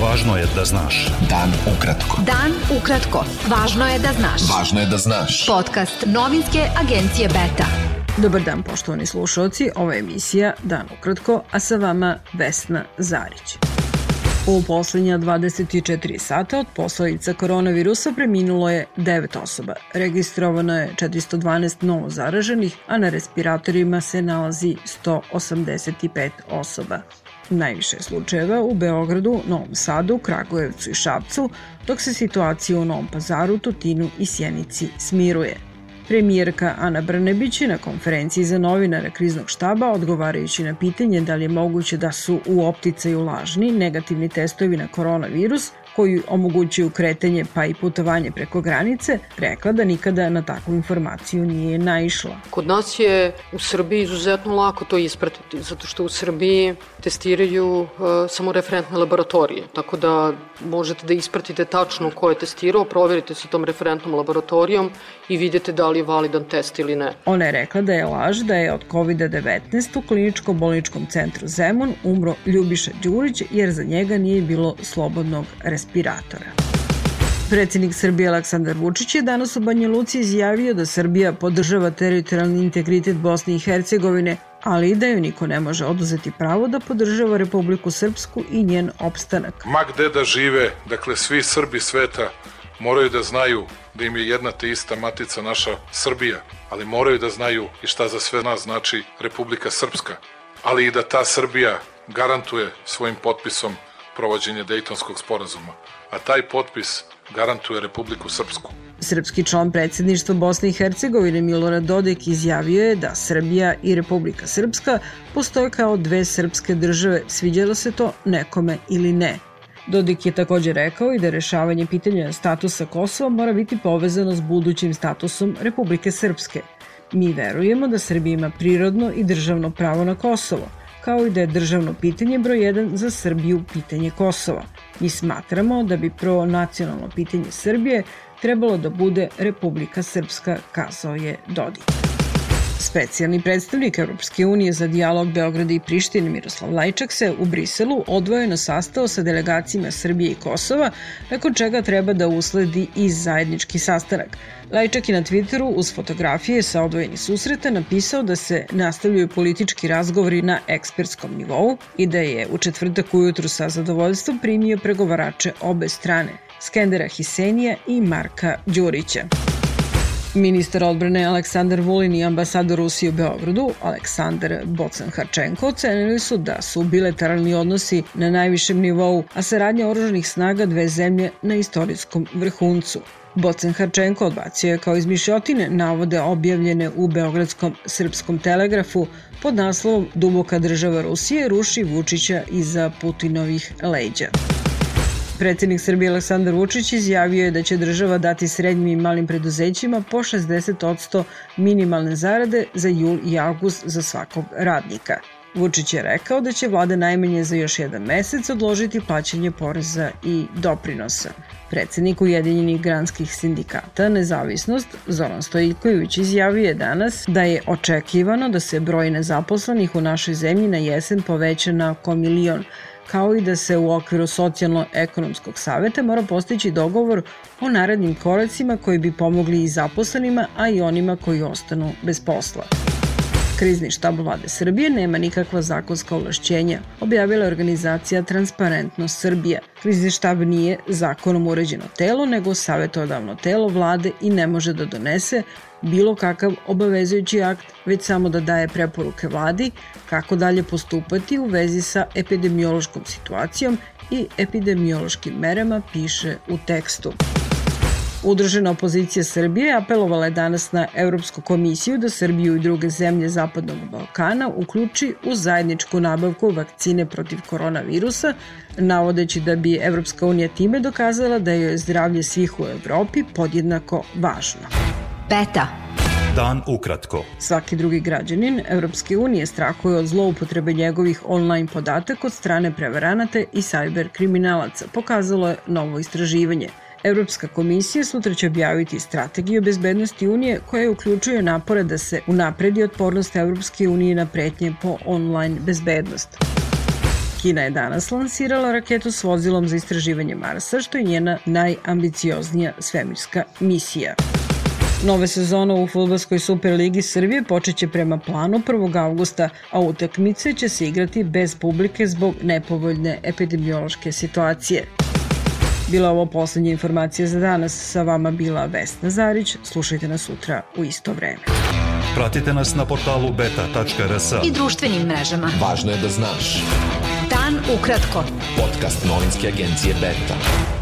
Važno je da znaš. Dan ukratko. Dan ukratko. Važno je da znaš. Važno je da znaš. Podcast novinske agencije Beta. Dobar dan poštovani slušalci, ovo je emisija Dan ukratko, a sa vama Vesna Zarić. U poslednja 24 sata od posledica koronavirusa preminulo je 9 osoba. Registrovano je 412 novo zaraženih, a na respiratorima se nalazi 185 osoba. Najviše slučajeva u Beogradu, Novom Sadu, Kragujevcu i Šapcu, dok se situacija u Novom Pazaru, Tutinu i Sjenici smiruje. Premijerka Ana Brnebić je na konferenciji za novinare kriznog štaba odgovarajući na pitanje da li je moguće da su u opticaju lažni negativni testovi na koronavirus, koji omogućuju kretanje pa i putovanje preko granice, rekla da nikada na takvu informaciju nije naišla. Kod nas je u Srbiji izuzetno lako to ispratiti, zato što u Srbiji testiraju uh, samo referentne laboratorije, tako da možete da ispratite tačno ko je testirao, proverite sa tom referentnom laboratorijom i vidite da li je validan test ili ne. Ona je rekla da je laž da je od COVID-19 u kliničko-bolničkom centru Zemun umro Ljubiša Đurić jer za njega nije bilo slobodnog respiratora. Predsednik Srbije Aleksandar Vučić je danas u Banja Luci izjavio da Srbija podržava teritorijalni integritet Bosne i Hercegovine, ali i da joj niko ne može oduzeti pravo da podržava Republiku Srpsku i njen opstanak. Ma gde da žive, dakle svi Srbi sveta moraju da znaju da im je jedna te ista matica naša Srbija, ali moraju da znaju i šta za sve nas znači Republika Srpska, ali i da ta Srbija garantuje svojim potpisom provođenje Dejtonskog sporazuma, a taj potpis garantuje Republiku Srpsku. Srpski član predsedništva Bosne i Hercegovine Milorad Dodik izjavio je da Srbija i Republika Srpska postoje kao dve srpske države, sviđalo se to nekome ili ne. Dodik je takođe rekao i da rešavanje pitanja statusa Kosova mora biti povezano s budućim statusom Republike Srpske. Mi verujemo da Srbija ima prirodno i državno pravo na Kosovo, kao i da je državno pitanje broj 1 za Srbiju pitanje Kosova. Mi smatramo da bi pro nacionalno pitanje Srbije trebalo da bude Republika Srpska, kazao je Dodik. Specijalni predstavnik Europske unije za dijalog Beograda i Prištine Miroslav Lajčak se u Briselu odvojeno sastao sa delegacijama Srbije i Kosova, nakon čega treba da usledi i zajednički sastanak. Lajčak je na Twitteru uz fotografije sa odvojenih susreta napisao da se nastavljaju politički razgovori na ekspertskom nivou i da je u četvrtak ujutru sa zadovoljstvom primio pregovarače obe strane, Skendera Hisenija i Marka Đurića. Ministar odbrane Aleksandar Vulin i ambasador Rusije u Beogradu, Aleksandar Bocan-Harčenko, ocenili su da su bilateralni odnosi na najvišem nivou, a saradnja oružanih snaga dve zemlje na istorijskom vrhuncu. Bocen Harčenko odbacio je kao izmišljotine navode objavljene u Beogradskom srpskom telegrafu pod naslovom Duboka država Rusije ruši Vučića iza Putinovih leđa. Predsednik Srbije Aleksandar Vučić izjavio je da će država dati srednjim i malim preduzećima po 60% minimalne zarade za jul i avgust za svakog radnika. Vučić je rekao da će vlada najmanje za još jedan mesec odložiti plaćanje poreza i doprinosa. Predsednik Ujedinjenih granskih sindikata Nezavisnost Zoran Stojiković izjavio je danas da je očekivano da se broj nezaposlenih u našoj zemlji na jesen poveća na oko milion, kao i da se u okviru socijalno-ekonomskog saveta mora postići dogovor o narednim koracima koji bi pomogli i zaposlenima, a i onima koji ostanu bez posla. Krizni štab vlade Srbije nema nikakva zakonska ovlašćenja, objavila je organizacija Transparentnost Srbija. Krizni štab nije zakonom uređeno telo, nego savjetodavno telo vlade i ne može da donese bilo kakav obavezujući akt, već samo da daje preporuke vladi kako dalje postupati u vezi sa epidemiološkom situacijom i epidemiološkim merama, piše u tekstu. Udružena opozicija Srbije apelovala je danas na Europsku komisiju da Srbiju i druge zemlje Zapadnog Balkana uključi u zajedničku nabavku vakcine protiv koronavirusa, navodeći da bi Evropska unija time dokazala da je zdravlje svih u Evropi podjednako važno. Beta. Dan ukratko. Svaki drugi građanin Evropske unije strahuje od zloupotrebe njegovih online podataka od strane prevaranata i sajber kriminalaca, pokazalo je novo istraživanje – Evropska komisija sutra će objaviti strategiju bezbednosti Unije koja uključuje napore da se unapredi otpornost Evropske unije na pretnje po online bezbednost. Kina je danas lansirala raketu s vozilom za istraživanje Marsa, što je njena najambicioznija svemirska misija. Nove sezona u Futbolskoj Superligi Srbije počeće prema planu 1. augusta, a utakmice će se igrati bez publike zbog nepovoljne epidemiološke situacije. Bila ovo poslednja informacija za danas. Sa vama bila Vesna Zarić. Slušajte nas sutra u isto vreme. Pratite nas na portalu beta.rs. I društvenim mrežama. Važno je da znaš. Dan ukratko. Podcast novinske agencije Beta.